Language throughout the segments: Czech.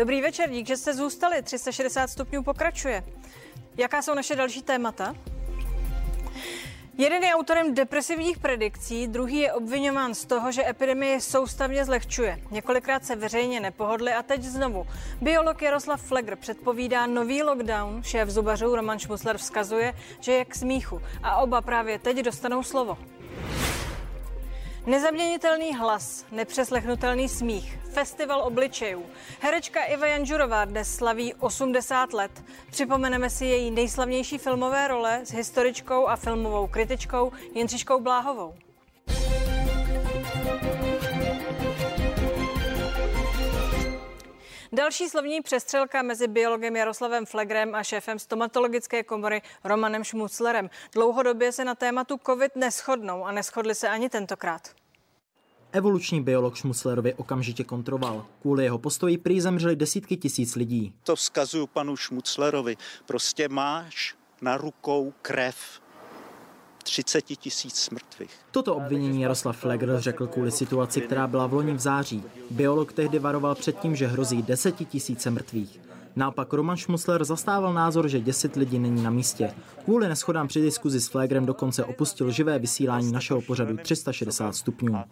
Dobrý večer, dík, že jste zůstali. 360 stupňů pokračuje. Jaká jsou naše další témata? Jeden je autorem depresivních predikcí, druhý je obvinován z toho, že epidemie soustavně zlehčuje. Několikrát se veřejně nepohodli a teď znovu. Biolog Jaroslav Flegr předpovídá nový lockdown, šéf zubařů Roman Šmusler vzkazuje, že je k smíchu a oba právě teď dostanou slovo. Nezaměnitelný hlas, nepřeslechnutelný smích, festival obličejů. Herečka Iva Janžurová dnes slaví 80 let. Připomeneme si její nejslavnější filmové role s historičkou a filmovou kritičkou Jindřiškou Bláhovou. Další slovní přestřelka mezi biologem Jaroslavem Flegrem a šéfem stomatologické komory Romanem Šmuclerem. Dlouhodobě se na tématu COVID neschodnou a neschodli se ani tentokrát. Evoluční biolog Šmuclerovi okamžitě kontroval. Kvůli jeho postoji prý zemřeli desítky tisíc lidí. To vzkazuju panu Šmuclerovi. Prostě máš na rukou krev 30 tisíc mrtvých. Toto obvinění Jaroslav Flegr řekl kvůli situaci, která byla v loni v září. Biolog tehdy varoval před tím, že hrozí tisíce mrtvých. Naopak Roman Šmusler zastával názor, že děsit lidí není na místě. Kvůli neschodám při diskuzi s Flegrem dokonce opustil živé vysílání našeho pořadu 360 stupňů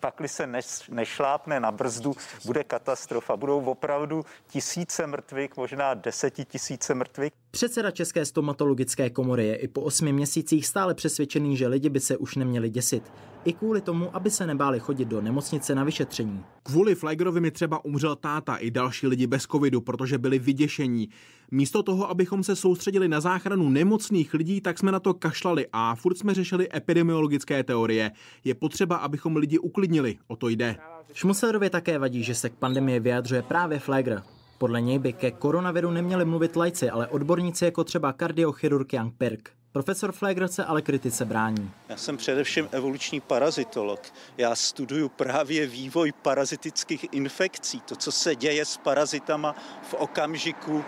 pakli se nešlápne na brzdu, bude katastrofa. Budou opravdu tisíce mrtvých, možná desetitisíce mrtvých. Předseda České stomatologické komory je i po osmi měsících stále přesvědčený, že lidi by se už neměli děsit. I kvůli tomu, aby se nebáli chodit do nemocnice na vyšetření. Kvůli Flegerovi mi třeba umřel táta i další lidi bez covidu, protože byli vyděšení. Místo toho, abychom se soustředili na záchranu nemocných lidí, tak jsme na to kašlali a furt jsme řešili epidemiologické teorie. Je potřeba, abychom lidi uklidnili, o to jde. Šmuslerovi také vadí, že se k pandemii vyjadřuje právě Flegr. Podle něj by ke koronaviru neměli mluvit lajci, ale odborníci jako třeba kardiochirurg Jan Pirk. Profesor Flegr se ale kritice brání. Já jsem především evoluční parazitolog. Já studuju právě vývoj parazitických infekcí, to, co se děje s parazitama v okamžiku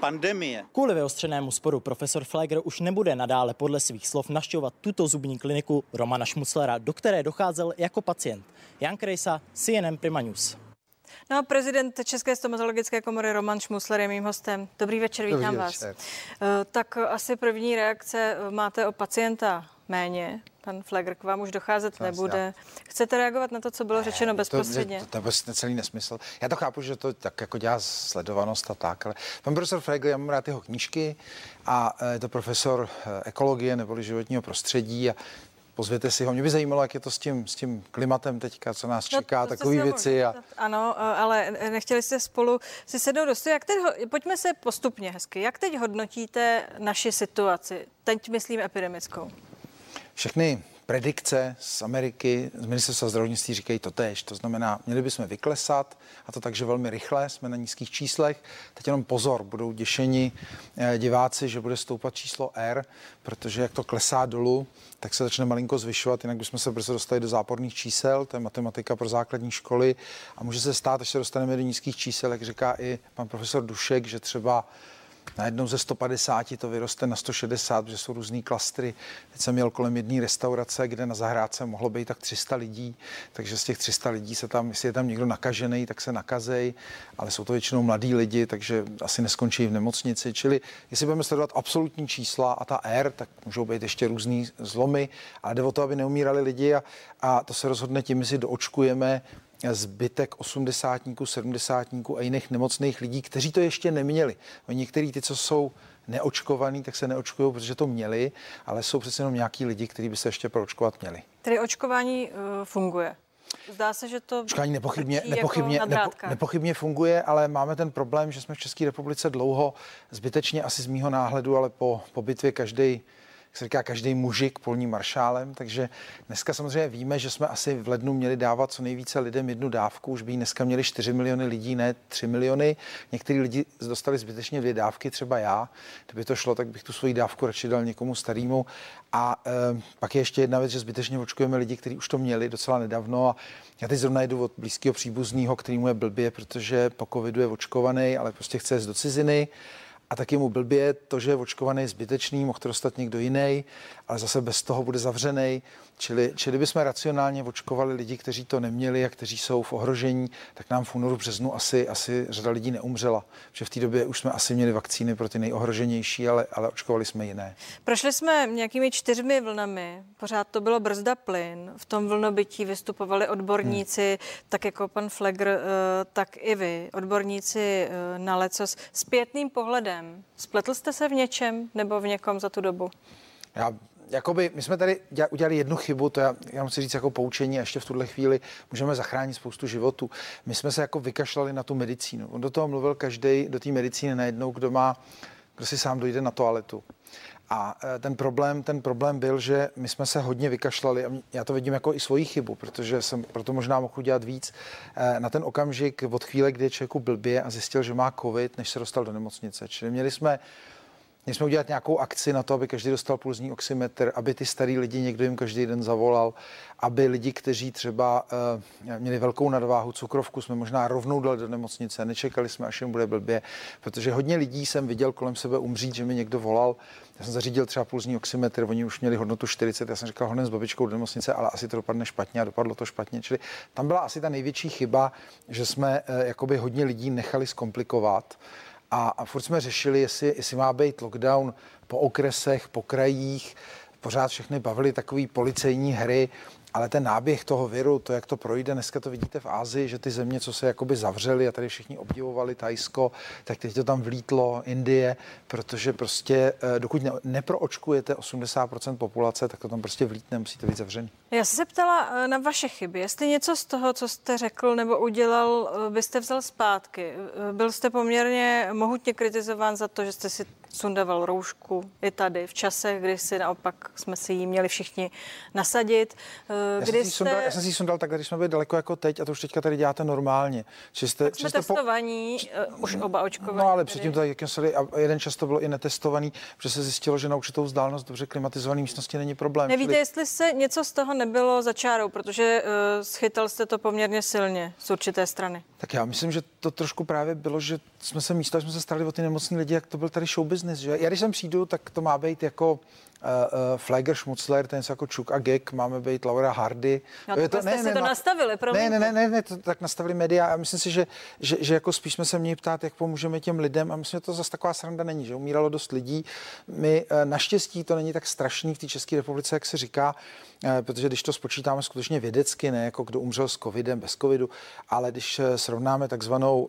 pandemie. Kvůli vyostřenému sporu profesor Flegr už nebude nadále podle svých slov naštěvovat tuto zubní kliniku Romana Šmuclera, do které docházel jako pacient. Jan Krejsa, CNN Prima News. No a prezident České stomatologické komory Roman Šmusler je mým hostem. Dobrý večer, vítám Dobrý vás. Večer. Eh, tak asi první reakce eh, máte o pacienta méně. Pan Flegr k vám už docházet Vás, nebude. Já. Chcete reagovat na to, co bylo řečeno ne, bezprostředně? To, to, to, to je celý nesmysl. Já to chápu, že to tak jako dělá sledovanost a tak, ale pan profesor Flegr, já mám rád jeho knížky a eh, je to profesor ekologie nebo životního prostředí a pozvěte si ho. Mě by zajímalo, jak je to s tím, s tím klimatem teďka, co nás no, čeká, no, takové věci. A... Ano, ale nechtěli jste spolu si sednout do Jak teď, pojďme se postupně hezky. Jak teď hodnotíte naši situaci? Teď myslím epidemickou. Všechny predikce z Ameriky, z ministerstva zdravotnictví říkají to tež. To znamená, měli bychom vyklesat a to takže velmi rychle, jsme na nízkých číslech. Teď jenom pozor, budou děšeni eh, diváci, že bude stoupat číslo R, protože jak to klesá dolů, tak se začne malinko zvyšovat, jinak bychom se brzo dostali do záporných čísel, to je matematika pro základní školy a může se stát, až se dostaneme do nízkých čísel, jak říká i pan profesor Dušek, že třeba najednou ze 150 to vyroste na 160, protože jsou různý klastry. Teď jsem měl kolem jedné restaurace, kde na zahrádce mohlo být tak 300 lidí, takže z těch 300 lidí se tam, jestli je tam někdo nakažený, tak se nakazej, ale jsou to většinou mladí lidi, takže asi neskončí v nemocnici. Čili jestli budeme sledovat absolutní čísla a ta R, tak můžou být ještě různý zlomy, ale jde o to, aby neumírali lidi a, a to se rozhodne tím, jestli doočkujeme zbytek osmdesátníků, sedmdesátníků a jiných nemocných lidí, kteří to ještě neměli. Některý ty, co jsou neočkovaný, tak se neočkují, protože to měli, ale jsou přece jenom nějaký lidi, kteří by se ještě proočkovat měli. Tedy očkování uh, funguje? Zdá se, že to Očkování nepochybně, nepochybně, jako nepo, nepochybně funguje, ale máme ten problém, že jsme v České republice dlouho, zbytečně asi z mýho náhledu, ale po, po bitvě každý jak se říká, každý mužik polním maršálem, takže dneska samozřejmě víme, že jsme asi v lednu měli dávat co nejvíce lidem jednu dávku, už by dneska měli 4 miliony lidí, ne 3 miliony. Někteří lidi dostali zbytečně dvě dávky, třeba já. Kdyby to šlo, tak bych tu svoji dávku radši dal někomu starému. A e, pak je ještě jedna věc, že zbytečně očkujeme lidi, kteří už to měli docela nedávno. A já teď zrovna jdu od blízkého příbuzného, který mu je blbě, protože po covidu je očkovaný, ale prostě chce jít do ciziny a taky mu blbě to, že je očkovaný je zbytečný, mohl to dostat někdo jiný, ale zase bez toho bude zavřený. Čili, čili bychom racionálně očkovali lidi, kteří to neměli a kteří jsou v ohrožení, tak nám v únoru, březnu asi, asi řada lidí neumřela. Že v té době už jsme asi měli vakcíny pro ty nejohroženější, ale, ale očkovali jsme jiné. Prošli jsme nějakými čtyřmi vlnami, pořád to bylo brzda plyn. V tom vlnobytí vystupovali odborníci, hmm. tak jako pan Flegr, eh, tak i vy, odborníci eh, na lecos. S pětným pohledem, spletl jste se v něčem nebo v někom za tu dobu? Já jakoby, my jsme tady udělali jednu chybu, to já, já musím říct jako poučení a ještě v tuhle chvíli můžeme zachránit spoustu životů. My jsme se jako vykašlali na tu medicínu. On do toho mluvil každý do té medicíny najednou, kdo má, kdo si sám dojde na toaletu. A e, ten problém, ten problém byl, že my jsme se hodně vykašlali a já to vidím jako i svoji chybu, protože jsem proto možná mohl udělat víc. E, na ten okamžik od chvíle, kdy je člověku blbě a zjistil, že má covid, než se dostal do nemocnice. Čili měli jsme Měli jsme udělat nějakou akci na to, aby každý dostal pulzní oximetr, aby ty starý lidi někdo jim každý den zavolal, aby lidi, kteří třeba uh, měli velkou nadváhu, cukrovku, jsme možná rovnou dali do nemocnice, nečekali jsme, až jim bude blbě, protože hodně lidí jsem viděl kolem sebe umřít, že mi někdo volal. Já jsem zařídil třeba pulzní oximetr, oni už měli hodnotu 40, já jsem říkal, honem s babičkou do nemocnice, ale asi to dopadne špatně a dopadlo to špatně. Čili tam byla asi ta největší chyba, že jsme uh, jakoby hodně lidí nechali zkomplikovat a, a furt jsme řešili, jestli, jestli má být lockdown po okresech, po krajích, pořád všechny bavili takové policejní hry, ale ten náběh toho viru, to, jak to projde, dneska to vidíte v Ázii, že ty země, co se jakoby zavřely a tady všichni obdivovali Tajsko, tak teď to tam vlítlo, Indie, protože prostě eh, dokud ne, neproočkujete 80% populace, tak to tam prostě vlítne, musíte být zavřený. Já jsem se ptala eh, na vaše chyby. Jestli něco z toho, co jste řekl nebo udělal, eh, byste vzal zpátky. Byl jste poměrně mohutně kritizován za to, že jste si sundaval roušku i tady v čase, kdy si naopak jsme si ji měli všichni nasadit. Já, kdy jsem jste... sundal, já jsem si sundal tak, když jsme byli daleko jako teď a to už teďka tady děláte normálně. Že jste, jsme jste testovaní, po... uh, už oba očkovaní. No ale předtím to jak a jeden čas to bylo i netestovaný, protože se zjistilo, že na určitou vzdálenost dobře klimatizované místnosti není problém. Nevíte, čili... jestli se něco z toho nebylo za čárou, protože uh, schytal jste to poměrně silně z určité strany. Tak já myslím, že to trošku právě bylo, že jsme se místo, jsme se starali o ty nemocní lidi, jak to byl tady show business. Že? Já když sem přijdu, tak to má být jako uh, Flager, Schmutzler, ten jako Čuk a Gek, máme být Laura Hardy. No, to, to ne, jste ne, si to no, nastavili, ne, ne, ne, ne, ne, to tak nastavili média a myslím si, že, že, že jako spíš jsme se měli ptát, jak pomůžeme těm lidem a myslím, že to zase taková sranda není, že umíralo dost lidí. My uh, naštěstí to není tak strašný v té České republice, jak se říká, uh, protože když to spočítáme skutečně vědecky, ne jako kdo umřel s covidem, bez covidu, ale když srovnáme takzvanou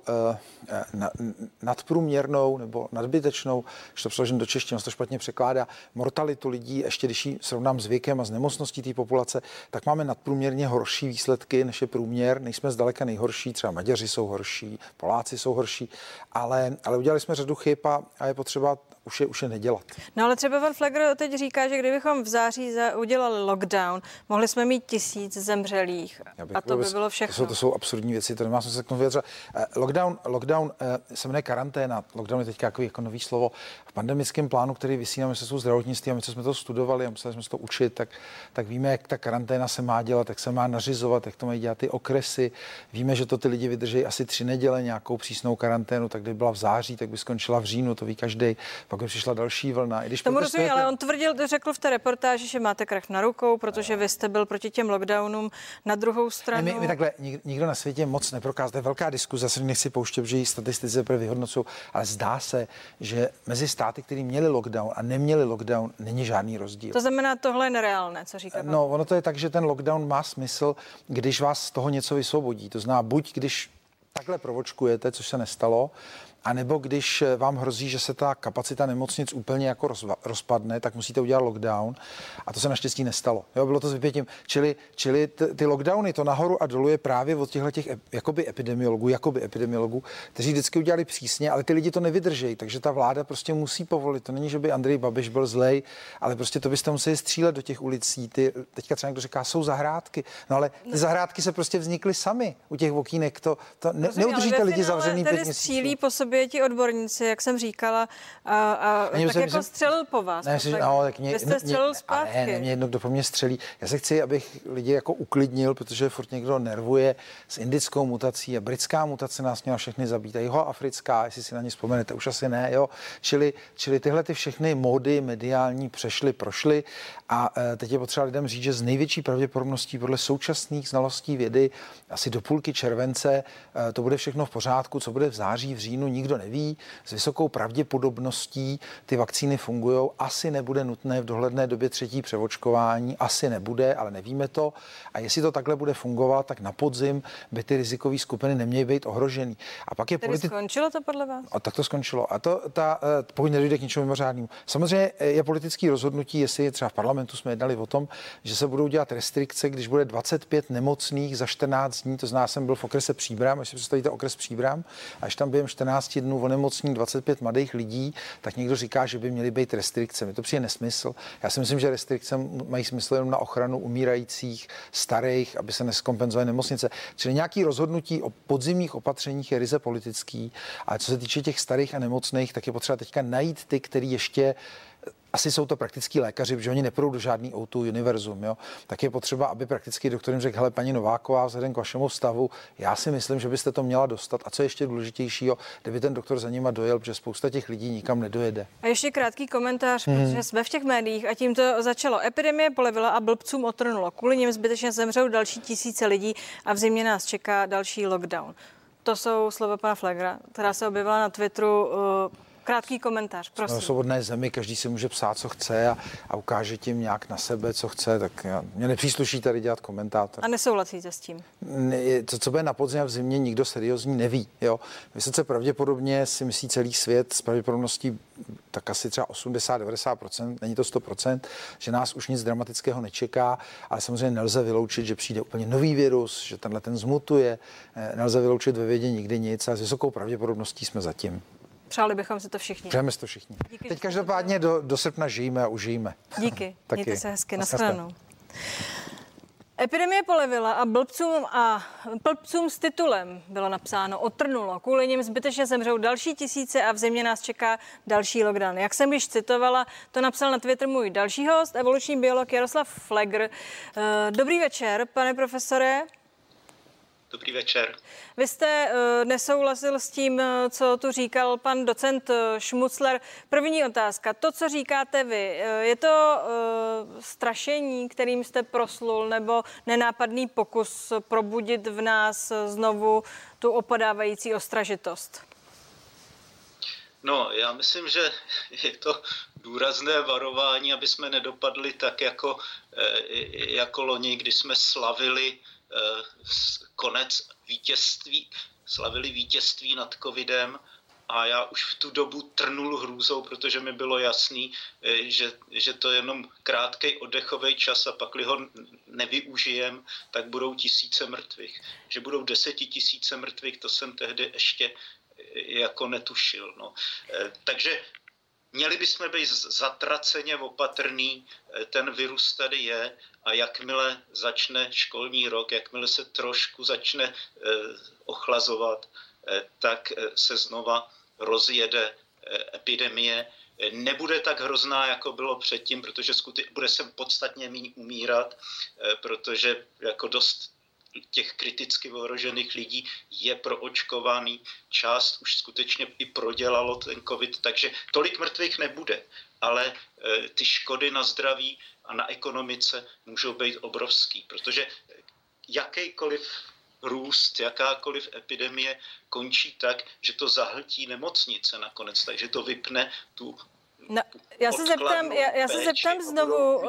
nadprůměrnou nebo nadbytečnou, když to přeložím do češtiny, to špatně překládá, mortalitu tu lidí, ještě když ji srovnám s věkem a s nemocností té populace, tak máme nadprůměrně horší výsledky než je průměr. Nejsme zdaleka nejhorší, třeba Maďaři jsou horší, Poláci jsou horší, ale, ale udělali jsme řadu chyb a, a je potřeba už je, už je nedělat. No ale třeba pan Flegr teď říká, že kdybychom v září za, udělali lockdown, mohli jsme mít tisíc zemřelých a to by bylo všechno. To jsou, to jsou absurdní věci, to nemá smysl k tomu vyjadřovat. Eh, lockdown, lockdown eh, se jmenuje karanténa. Lockdown je teď jako, jako nový slovo. V pandemickém plánu, který vysí na ministerstvu zdravotnictví a my, co jsme to studovali a museli jsme se to učit, tak, tak víme, jak ta karanténa se má dělat, jak se má nařizovat, jak to mají dělat ty okresy. Víme, že to ty lidi vydrží asi tři neděle nějakou přísnou karanténu, tak kdyby byla v září, tak by skončila v říjnu, to ví každý pak by přišla další vlna. I když Tomu rozumím, ale on tvrdil, řekl v té reportáži, že máte krach na rukou, protože vy jste byl proti těm lockdownům na druhou stranu. Ne, my, my takhle, nikdo na světě moc neprokázal. To je velká diskuze, se nechci pouštět, že ji statistice pro vyhodnocují, ale zdá se, že mezi státy, které měli lockdown a neměli lockdown, není žádný rozdíl. To znamená, tohle je nereálné, co říkáte? No, ono to je tak, že ten lockdown má smysl, když vás z toho něco vysvobodí. To znamená, buď když takhle provočkujete, což se nestalo, a nebo když eh, vám hrozí, že se ta kapacita nemocnic úplně jako rozpadne, tak musíte udělat lockdown. A to se naštěstí nestalo. Jo, bylo to s vypětím. Čili, čili t- ty lockdowny, to nahoru a dolů je právě od těchto těch jakoby epidemiologů, jakoby epidemiologů, kteří vždycky udělali přísně, ale ty lidi to nevydržejí. Takže ta vláda prostě musí povolit. To není, že by Andrej Babiš byl zlej, ale prostě to byste museli střílet do těch ulicí. Ty, teďka třeba někdo říká, jsou zahrádky. No ale ty zahrádky se prostě vznikly sami u těch okýnek. To, to ne, neudržíte lidi zavřený pět měsíců. po sobě oběti odborníci, jak jsem říkala, a, a tak jsem, jako jsem, střelil po vás. Ne, tak, no, tak mě, vy jste střelil mě, zpátky. Ne, ne, mě jedno, kdo po mě střelí. Já se chci, abych lidi jako uklidnil, protože furt někdo nervuje s indickou mutací a britská mutace nás měla všechny zabít. A jeho africká, jestli si na ně vzpomenete, už asi ne, jo. Čili, čili tyhle ty všechny módy mediální přešly, prošly a e, teď je potřeba lidem říct, že z největší pravděpodobností podle současných znalostí vědy asi do půlky července e, to bude všechno v pořádku, co bude v září, v říjnu, nikdo neví. S vysokou pravděpodobností ty vakcíny fungují. Asi nebude nutné v dohledné době třetí převočkování, asi nebude, ale nevíme to. A jestli to takhle bude fungovat, tak na podzim by ty rizikové skupiny neměly být ohrožený. A pak je Tedy politi- skončilo to podle vás? A tak to skončilo. A to, ta, e, pokud nedojde k něčemu mimořádnému. Samozřejmě je politický rozhodnutí, jestli třeba v parlamentu jsme jednali o tom, že se budou dělat restrikce, když bude 25 nemocných za 14 dní, to zná, jsem byl v okrese Příbram, když si představíte okres Příbram, až tam během 14 dnů onemocní 25 mladých lidí, tak někdo říká, že by měly být restrikce. Mi to přijde nesmysl. Já si myslím, že restrikce mají smysl jenom na ochranu umírajících, starých, aby se neskompenzovaly nemocnice. Čili nějaký rozhodnutí o podzimních opatřeních je ryze politický, ale co se týče těch starých a nemocných, tak je potřeba teďka najít ty, který ještě asi jsou to praktický lékaři, protože oni nepůjdou do žádný O2 univerzum, jo, tak je potřeba, aby praktický doktor jim řekl, hele, paní Nováková, vzhledem k vašemu stavu, já si myslím, že byste to měla dostat. A co je ještě důležitějšího, kdyby ten doktor za nima dojel, protože spousta těch lidí nikam nedojede. A ještě krátký komentář, hmm. protože jsme v těch médiích a tím to začalo. Epidemie polevila a blbcům otrnulo. Kvůli nim zbytečně zemřou další tisíce lidí a v zimě nás čeká další lockdown. To jsou slova pana Flegra, která se objevila na Twitteru uh, Krátký komentář, prosím. Jsme v svobodné zemi, každý si může psát, co chce a, a ukáže tím nějak na sebe, co chce, tak já, mě nepřísluší tady dělat komentátor. A nesouhlasíte s tím? To, co bude na podzim a v zimě, nikdo seriózní neví. Jo? Vysoce pravděpodobně si myslí celý svět s pravděpodobností tak asi třeba 80-90%, není to 100%, že nás už nic dramatického nečeká, ale samozřejmě nelze vyloučit, že přijde úplně nový virus, že tenhle ten zmutuje, eh, nelze vyloučit ve vědě nikdy nic a s vysokou pravděpodobností jsme zatím. Přáli bychom si to všichni. Přejeme si to všichni. Díky, Teď každopádně do, do srpna žijeme a užijeme. Díky. Taky. Mějte se hezky. Naschledanou. Epidemie polevila a blbcům a blbcům s titulem bylo napsáno otrnulo. Kvůli nim zbytečně zemřou další tisíce a v zimě nás čeká další lockdown. Jak jsem již citovala, to napsal na Twitter můj další host, evoluční biolog Jaroslav Flegr. Eh, dobrý večer, pane profesore. Dobrý večer. Vy jste uh, nesouhlasil s tím, uh, co tu říkal pan docent uh, Šmucler. První otázka. To, co říkáte vy, je to strašení, kterým jste proslul, nebo nenápadný pokus probudit v nás znovu tu opadávající ostražitost? No, já myslím, že je to důrazné varování, aby jsme nedopadli tak jako, jako loni, kdy jsme slavili Eh, konec vítězství, slavili vítězství nad covidem a já už v tu dobu trnul hrůzou, protože mi bylo jasný, eh, že, že to je jenom krátký oddechový čas a pak ho nevyužijem, tak budou tisíce mrtvých. Že budou desetitisíce mrtvých, to jsem tehdy ještě eh, jako netušil. No. Takže Měli bychom být zatraceně opatrný, eh, ten virus tady je a jakmile začne školní rok, jakmile se trošku začne eh, ochlazovat, eh, tak se znova rozjede epidemie. Nebude tak hrozná, jako bylo předtím, protože bude se podstatně méně umírat, protože jako dost těch kriticky ohrožených lidí je proočkovaný, část už skutečně i prodělalo ten covid, takže tolik mrtvých nebude, ale e, ty škody na zdraví a na ekonomice můžou být obrovský, protože jakýkoliv růst, jakákoliv epidemie končí tak, že to zahltí nemocnice nakonec, takže to vypne tu No, já se zeptám, já, já se zeptám znovu.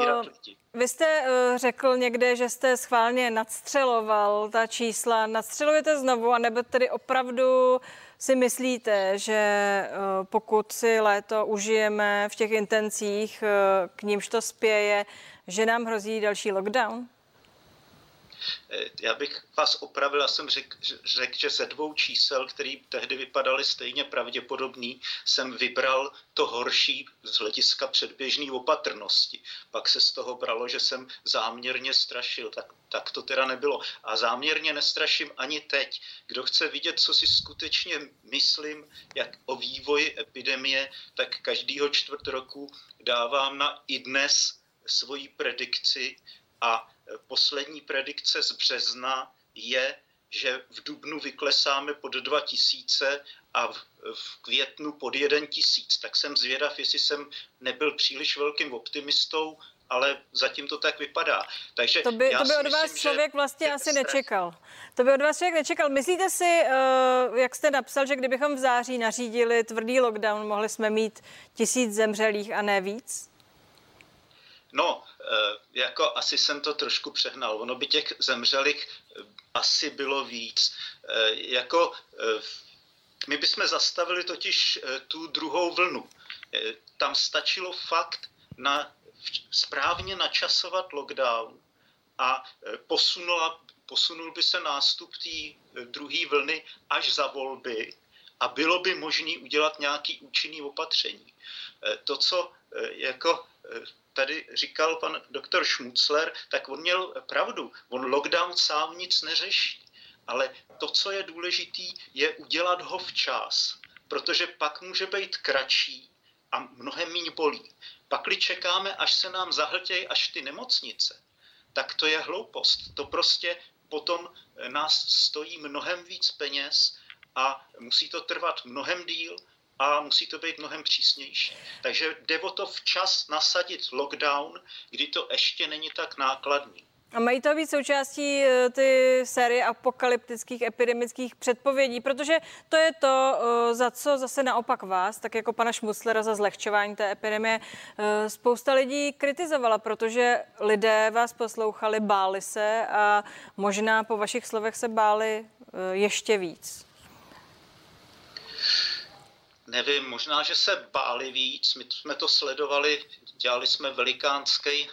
Vy jste uh, řekl někde, že jste schválně nadstřeloval ta čísla. Nadstřelujete znovu, anebo tedy opravdu si myslíte, že uh, pokud si léto užijeme v těch intencích, uh, k nímž to spěje, že nám hrozí další lockdown? Eh, já bych vás opravil, já jsem řekl, řek, že ze dvou čísel, který tehdy vypadaly stejně pravděpodobný, jsem vybral to horší z hlediska předběžné opatrnosti. Pak se z toho bralo, že jsem záměrně strašil, tak, tak to teda nebylo. A záměrně nestraším ani teď. Kdo chce vidět, co si skutečně myslím, jak o vývoji epidemie, tak každýho čtvrt roku dávám na i dnes svoji predikci a poslední predikce z března je, že v dubnu vyklesáme pod 2000 a v, v květnu pod 1000. Tak jsem zvědav, jestli jsem nebyl příliš velkým optimistou, ale zatím to tak vypadá. Takže to by, to by od vás myslím, člověk vlastně asi stres... nečekal. To by od vás člověk nečekal. Myslíte si, uh, jak jste napsal, že kdybychom v září nařídili tvrdý lockdown, mohli jsme mít tisíc zemřelých a ne víc? No, Eh, jako asi jsem to trošku přehnal. Ono by těch zemřelých eh, asi bylo víc. Eh, jako my bychom zastavili totiž tu druhou vlnu. Tam stačilo fakt na, správně načasovat lockdown a posunula, posunul by se nástup té druhé vlny až za volby a bylo by možné udělat nějaký účinný opatření. To, co jako tady říkal pan doktor Schmutzler, tak on měl pravdu. On lockdown sám nic neřeší. Ale to, co je důležitý, je udělat ho včas, protože pak může být kratší a mnohem méně bolí. Pakli čekáme, až se nám zahltějí až ty nemocnice, tak to je hloupost. To prostě potom nás stojí mnohem víc peněz a musí to trvat mnohem díl a musí to být mnohem přísnější. Takže jde o to včas nasadit lockdown, kdy to ještě není tak nákladný. A mají to být součástí eh, ty série apokalyptických epidemických předpovědí, protože to je to, eh, za co zase naopak vás, tak jako pana Šmuclera za zlehčování té epidemie, eh, spousta lidí kritizovala, protože lidé vás poslouchali, báli se a možná po vašich slovech se báli ještě víc. Nevím, možná, že se báli víc. My jsme to sledovali, dělali jsme velikánský eh,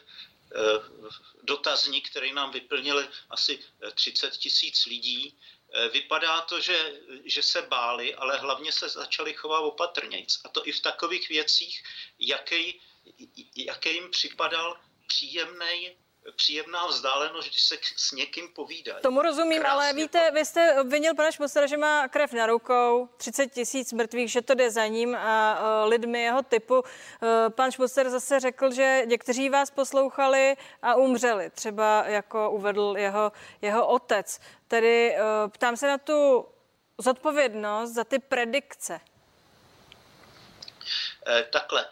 dotazník, který nám vyplnili asi 30 tisíc lidí. Eh, vypadá to, že, že se báli, ale hlavně se začali chovat opatrnějc. A to i v takových věcích, jaký, jaký jim připadal příjemný příjemná vzdálenost, když se s někým povídá. Tomu rozumím, Krásně ale víte, to... vy jste obvinil pana Šmostera, že má krev na rukou, 30 tisíc mrtvých, že to jde za ním a uh, lidmi jeho typu. Uh, pan Šmoster zase řekl, že někteří vás poslouchali a umřeli, třeba jako uvedl jeho, jeho otec. Tedy uh, ptám se na tu zodpovědnost za ty predikce. Takhle,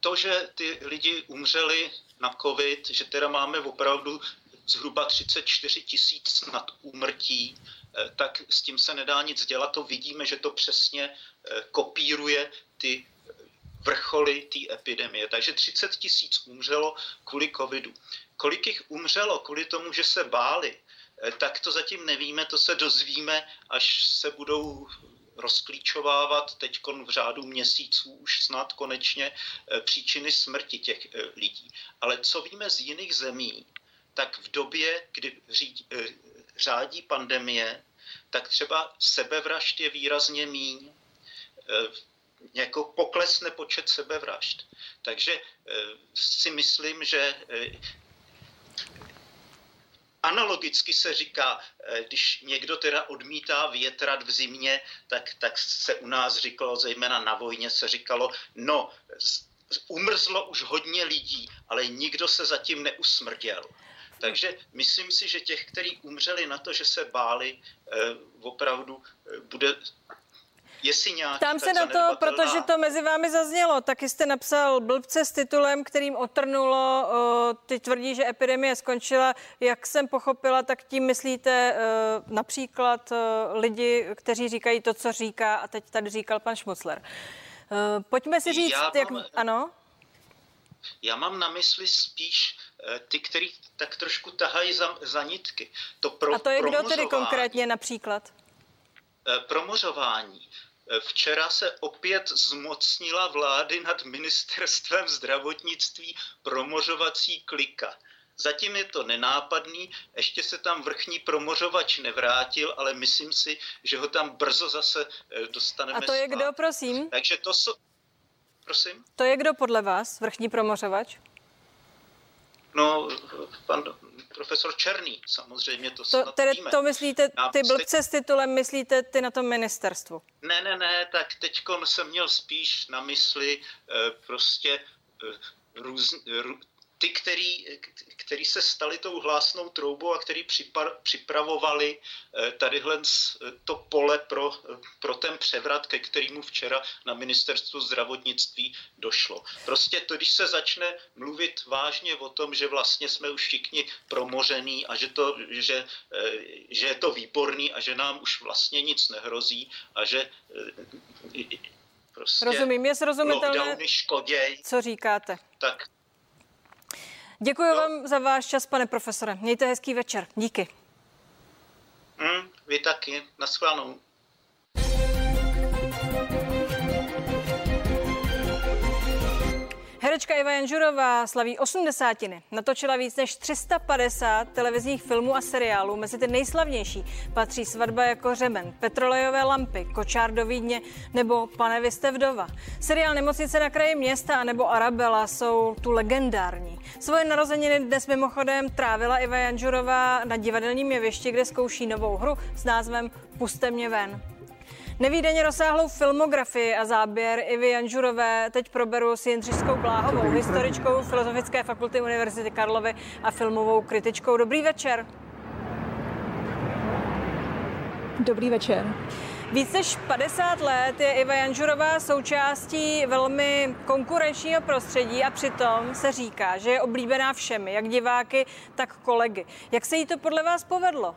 to, že ty lidi umřeli na COVID, že teda máme opravdu zhruba 34 tisíc nad úmrtí, eh, tak s tím se nedá nic dělat. To vidíme, že to přesně eh, kopíruje ty vrcholy té epidemie. Takže 30 tisíc umřelo kvůli covidu. Kolik jich umřelo kvůli tomu, že se báli, eh, tak to zatím nevíme, to se dozvíme, až se budou rozklíčovávat teď v řádu měsíců už snad konečně eh, příčiny smrti těch eh, lidí. Ale co víme z jiných zemí, tak v době, kdy eh, řádí pandemie, tak třeba sebevražd je výrazně míň, jako poklesne počet sebevražd. Takže si myslím, že Analogicky se říká, eh, když někdo teda odmítá větrat v zimě, tak, tak se u nás říkalo, zejména na vojně se říkalo, no, umrzlo už hodně lidí, ale nikdo se zatím neusmrděl. Takže myslím si, že těch, kteří umřeli na to, že se báli, eh, opravdu eh, bude Jestli nějaký, Tam se na to, protože to mezi vámi zaznělo. Taky jste napsal blbce s titulem, kterým otrnulo. Ty tvrdí, že epidemie skončila. Jak jsem pochopila, tak tím myslíte e, například e, lidi, kteří říkají to, co říká a teď tady říkal pan Šmucler. E, pojďme si říct, Já jak... Mám... Ano? Já mám na mysli spíš ty, kteří tak trošku tahají za, za nitky. To pro, a to je kdo tedy konkrétně například? Promořování. Včera se opět zmocnila vlády nad ministerstvem zdravotnictví promořovací klika. Zatím je to nenápadný, ještě se tam vrchní promořovač nevrátil, ale myslím si, že ho tam brzo zase eh, dostaneme. A to je kdo, prosím? Takže to jsou... Prosím? To je kdo podle vás, vrchní promořovač? No, pan profesor Černý, samozřejmě to to, tedy víme. to myslíte, ty blbce s titulem, myslíte ty na tom ministerstvu? Ne, ne, ne, tak teď jsem měl spíš na mysli eh, prostě eh, růz, ty, který, který se stali tou hlásnou troubou a který připravovali eh, tadyhle eh, to pole pro, eh, pro ten převrat, ke kterému včera na ministerstvu zdravotnictví došlo. Prostě to, když se začne mluvit vážně o tom, že vlastně jsme už všichni promořený a že, to, že, že je to výborný a že nám už vlastně nic nehrozí a že prostě Rozumím, je srozumitelné, co říkáte. Tak Děkuji no. vám za váš čas, pane profesore. Mějte hezký večer. Díky. Mm, vy taky. Naschválenou. Herečka Iva Janžurová slaví osmdesátiny. Natočila víc než 350 televizních filmů a seriálů. Mezi ty nejslavnější patří Svatba jako řemen, Petrolejové lampy, Kočár do Vídně nebo Pane vy jste vdova. Seriál Nemocnice na kraji města nebo Arabela jsou tu legendární. Svoje narozeniny dnes mimochodem trávila Iva Janžurová na divadelním jevišti, kde zkouší novou hru s názvem Puste mě ven. Nevýdeně rozsáhlou filmografii a záběr Ivy Janžurové teď proberu s Jindřišskou Bláhovou, historičkou Filozofické fakulty Univerzity Karlovy a filmovou kritičkou. Dobrý večer. Dobrý večer. Víc než 50 let je Iva Janžurová součástí velmi konkurenčního prostředí a přitom se říká, že je oblíbená všemi, jak diváky, tak kolegy. Jak se jí to podle vás povedlo?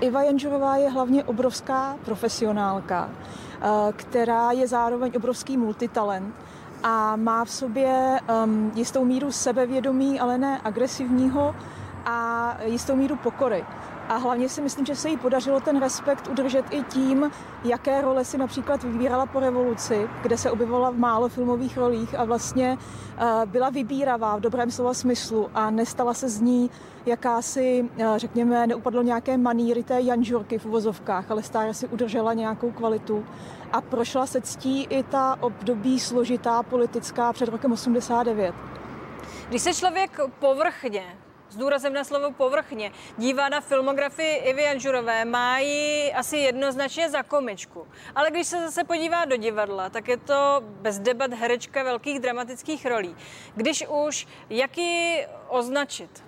Iva Janžurová je hlavně obrovská profesionálka, která je zároveň obrovský multitalent a má v sobě um, jistou míru sebevědomí, ale ne agresivního a jistou míru pokory. A hlavně si myslím, že se jí podařilo ten respekt udržet i tím, jaké role si například vybírala po revoluci, kde se objevovala v málo filmových rolích a vlastně uh, byla vybíravá v dobrém slova smyslu a nestala se z ní jakási, uh, řekněme, neupadlo nějaké maníry té janžurky v uvozovkách, ale stále si udržela nějakou kvalitu a prošla se ctí i ta období složitá politická před rokem 89. Když se člověk povrchně s důrazem na slovo povrchně, dívá na filmografii Ivy Janžurové, má ji asi jednoznačně za komičku. Ale když se zase podívá do divadla, tak je to bez debat herečka velkých dramatických rolí. Když už, jak ji označit?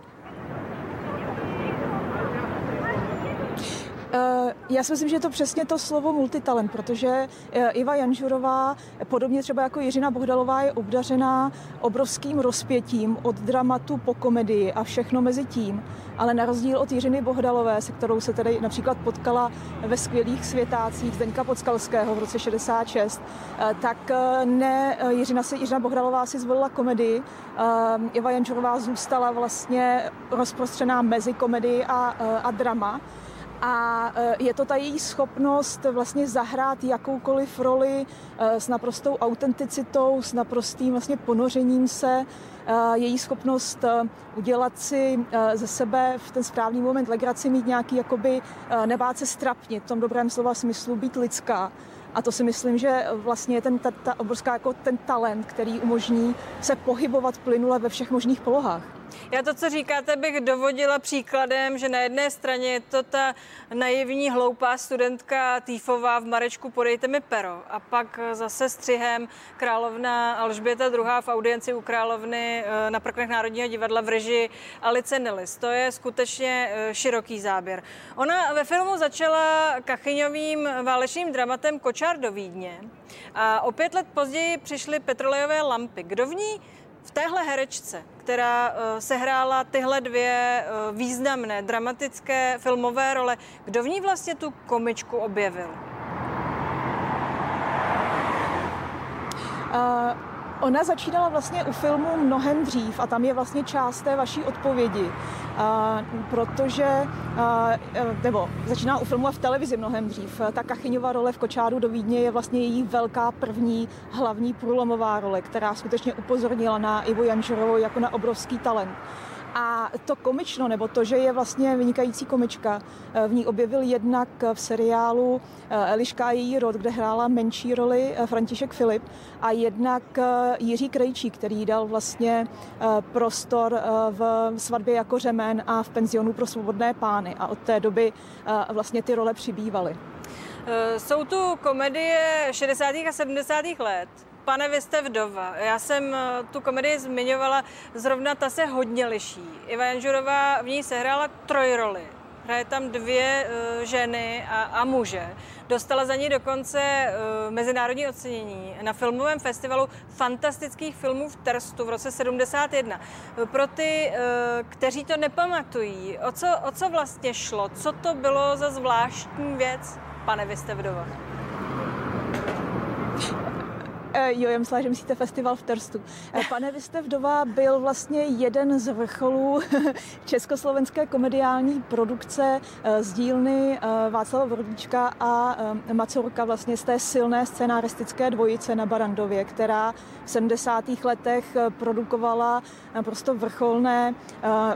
Já si myslím, že je to přesně to slovo multitalent, protože eh, Iva Janžurová, podobně třeba jako Jiřina Bohdalová, je obdařená obrovským rozpětím od dramatu po komedii a všechno mezi tím. Ale na rozdíl od Jiřiny Bohdalové, se kterou se tady například potkala ve skvělých světácích Zdeňka Podskalského v roce 66, eh, tak ne, Jiřina, si, Jiřina Bohdalová si zvolila komedii. Iva Janžurová zůstala vlastně rozprostřená mezi komedii a, a drama. A e, je to ta její schopnost vlastně zahrát jakoukoliv roli e, s naprostou autenticitou, s naprostým vlastně ponořením se, e, její schopnost udělat si ze sebe v ten správný moment legraci, mít nějaký jakoby nebát se strapnit, v tom dobrém slova smyslu být lidská. A to si myslím, že vlastně je ten, ta, ta obrovská jako ten talent, který umožní se pohybovat plynule ve všech možných polohách. Já to, co říkáte, bych dovodila příkladem, že na jedné straně je to ta naivní, hloupá studentka Týfová v Marečku Podejte mi pero. A pak zase střihem královna Alžběta II. v audienci u královny eh, na prknech Národního divadla v režii Alice Nelis. To je skutečně eh, široký záběr. Ona ve filmu začala kachyňovým válečným dramatem Kočár do Vídně. A o pět let později přišly petrolejové lampy. Kdo v ní v téhle herečce, která uh, sehrála tyhle dvě uh, významné dramatické filmové role, kdo v ní vlastně tu komičku objevil? Uh, Ona začínala vlastně u filmu mnohem dřív a tam je vlastně část té vaší odpovědi, a, protože, a, nebo začíná u filmu a v televizi mnohem dřív. Ta Kachyňová role v Kočáru do Vídně je vlastně její velká první hlavní průlomová role, která skutečně upozornila na Ivu Janžerovou jako na obrovský talent. A to komično, nebo to, že je vlastně vynikající komička, eh, v ní objevil jednak v seriálu eh, Eliška její rod, kde hrála menší roli eh, František Filip a jednak Jiří Krejčí, který dal vlastně prostor v svatbě jako řemen a v penzionu pro svobodné pány a od té doby vlastně ty role přibývaly. Jsou tu komedie 60. a 70. let, Pane, vy jste vdova. Já jsem eh, tu komedii zmiňovala, zrovna ta se hodně liší. Iva Janžurová v ní sehrála trojroli. Hraje tam dvě uh, ženy a, a muže. Dostala za ní dokonce uh, mezinárodní ocenění na filmovém festivalu fantastických filmů v Terstu v roce 71. Pro ty, uh, kteří to nepamatují, o co, o co vlastně šlo? Co to bylo za zvláštní věc, pane, vy jste vdova? Eh, jo, já myslela, že myslíte festival v Terstu. Eh, pane, vdova byl vlastně jeden z vrcholů československé komediální produkce eh, z dílny Václava Vrodíčka a Macorka vlastně z té silné scénaristické dvojice na Barandově, která v 70. letech produkovala prostě vrcholné,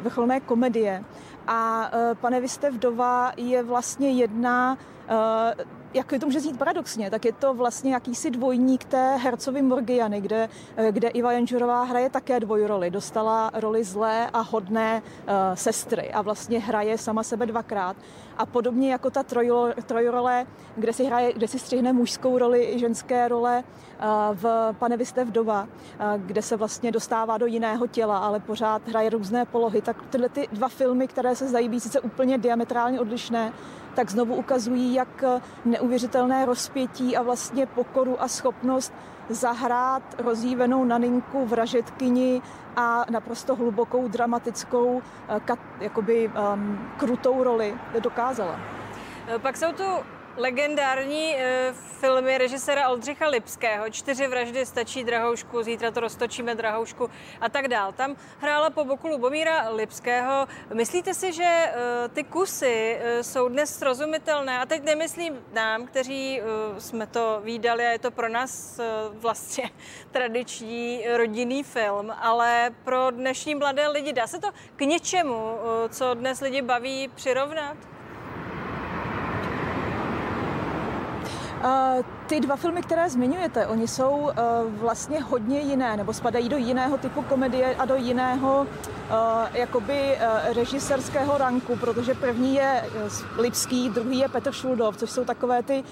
vrcholné komedie. A pane, vdova je vlastně jedna jak to může znít paradoxně, tak je to vlastně jakýsi dvojník té hercovi Morgiany, kde, eh, kde Iva Janžurová hraje také dvojroli. Dostala roli zlé a hodné uh, sestry a vlastně hraje sama sebe dvakrát. A podobně jako ta trojrole, kde, si hraje, kde si střihne mužskou roli i ženské role uh, v Pane vy jste vdova, uh, kde se vlastně dostává do jiného těla, ale pořád hraje různé polohy. Tak tyhle ty dva filmy, které se zdají být sice úplně diametrálně odlišné, tak znovu ukazují, jak neuvěřitelné rozpětí a vlastně pokoru a schopnost zahrát rozjívenou naninku, vražetkyni a naprosto hlubokou, dramatickou, eh, jakoby um, krutou roli dokázala. Pak jsou tu legendární e, filmy režisera Oldřicha Lipského, Čtyři vraždy stačí Drahoušku, zítra to roztočíme Drahoušku a tak dál. Tam hrála po boku Lubomíra Lipského. Myslíte si, že e, ty kusy e, jsou dnes srozumitelné? A teď nemyslím nám, kteří e, jsme to výdali a je to pro nás e, vlastně tradiční rodinný film, ale pro dnešní mladé lidi. Dá se to k něčemu, e, co dnes lidi baví, přirovnat? Uh, Ty dva filmy, které zmiňujete, oni jsou uh, vlastně hodně jiné, nebo spadají do jiného typu komedie a do jiného uh, jakoby uh, režiserského ranku, protože první je Lipský, druhý je Petr Šuldov, což jsou takové ty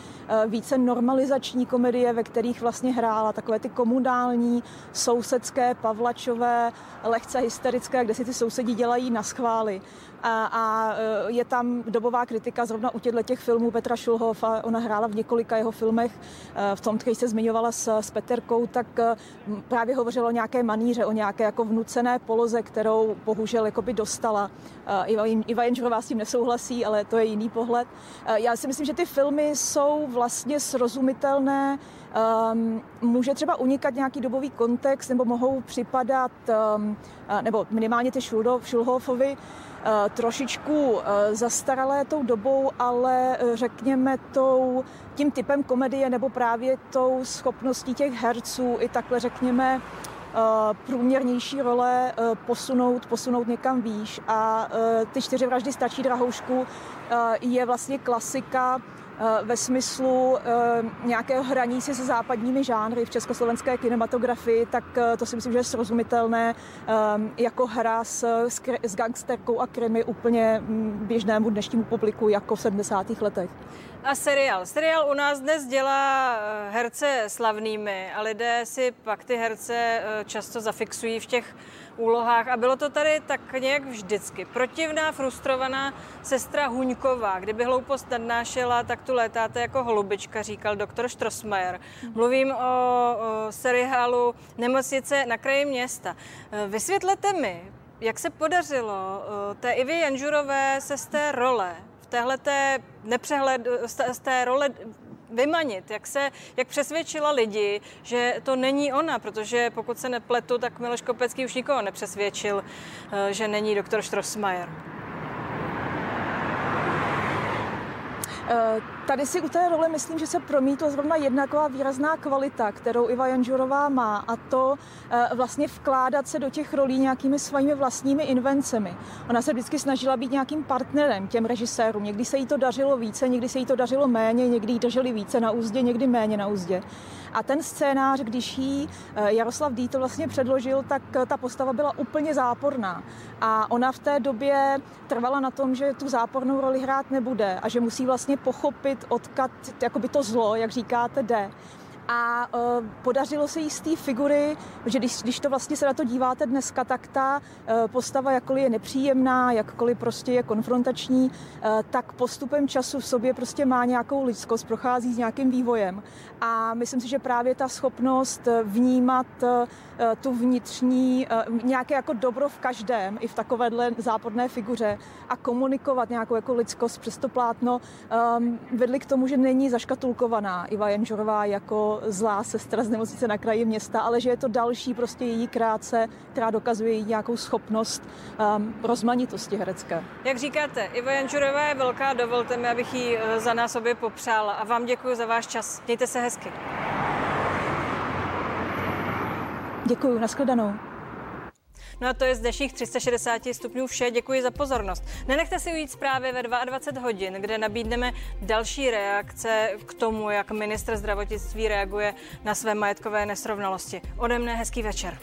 více normalizační komedie, ve kterých vlastně hrála takové ty komunální, sousedské, pavlačové, lehce hysterické, kde si ty sousedí dělají na schvály. A, a je tam dobová kritika zrovna u těchto těch filmů Petra Šulhova, ona hrála v několika jeho filmech, Eh, v tom, který se zmiňovala s, s Peterkou, tak eh, právě hovořilo o nějaké maníře, o nějaké jako vnucené poloze, kterou bohužel jakoby dostala. Eh, Iva, Jenžerová s tím nesouhlasí, ale to je jiný pohled. Já si myslím, že ty filmy jsou vlastně srozumitelné, Um, může třeba unikat nějaký dobový kontext, nebo mohou připadat, um, nebo minimálně ty Šulhofovi, trošičku uh, zastaralé tou dobou, ale uh, řekněme tou, tím typem komedie nebo právě tou schopností těch herců i takhle řekněme průměrnější role posunout, posunout někam výš. A ty čtyři vraždy stačí drahoušku je vlastně klasika Eh, ve smyslu eh, nějakého hraní si se západními žánry v československé kinematografii, tak eh, to si myslím, že je srozumitelné jako hra s, s gangsterkou a krimi úplně mm, běžnému dnešnímu publiku jako v 70. letech. A seriál. Seriál u nás dnes dělá herce slavnými a lidé si pak ty herce často zafixují v těch úlohách a bylo to tady tak nějak vždycky. Protivná, frustrovaná sestra Huňková, kdyby hloupost nadnášela, tak tu létáte jako holubička, říkal doktor Strossmayer. Mluvím o, o seriálu Nemocnice na kraji města. Vysvětlete mi, jak se podařilo té Ivě Janžurové se z té role, v téhle nepřehled, z té role vymanit? Jak, se, jak přesvědčila lidi, že to není ona? Protože pokud se nepletu, tak Miloš Kopecký už nikoho nepřesvědčil, eh, že není doktor Strossmayer. Tady si u té role myslím, že se promítla zrovna jedna taková výrazná kvalita, kterou Iva Janžurová má a to eh, vlastně vkládat se do těch rolí nějakými svými vlastními invencemi. Ona se vždycky snažila být nějakým partnerem těm režisérům. Někdy se jí to dařilo více, někdy se jí to dařilo méně, někdy jí drželi více na úzdě, někdy méně na úzdě. A ten scénář, když jí eh, Jaroslav Dítl vlastně předložil, tak eh, ta postava byla úplně záporná. A ona v té době trvala na tom, že tu zápornou roli hrát nebude a že musí vlastně pochopit, pochopit, odkud jakoby to zlo, jak říkáte, jde a uh, podařilo se jí z té figury, že když, když to vlastně se na to díváte dneska, tak ta uh, postava, jakkoliv je nepříjemná, jakkoliv prostě je konfrontační, uh, tak postupem času v sobě prostě má nějakou lidskost, prochází s nějakým vývojem. A myslím si, že právě ta schopnost vnímat uh, tu vnitřní, uh, nějaké jako dobro v každém, i v takovéhle záporné figuře a komunikovat nějakou jako lidskost přes to plátno, um, vedly k tomu, že není zaškatulkovaná Iva Jenžorová jako zlá sestra z nemocnice na kraji města, ale že je to další prostě její krátce, která dokazuje její nějakou schopnost um, rozmanitosti herecké. Jak říkáte, Iva Jančurová je velká, dovolte mi, abych ji eh, za nás obě popřála a vám děkuji za váš čas. Mějte se hezky. Děkuji, nashledanou. No a to je z dnešních 360 stupňů vše. Děkuji za pozornost. Nenechte si ujít zprávy ve 22 hodin, kde nabídneme další reakce k tomu, jak ministr zdravotnictví reaguje na své majetkové nesrovnalosti. Ode mne hezký večer.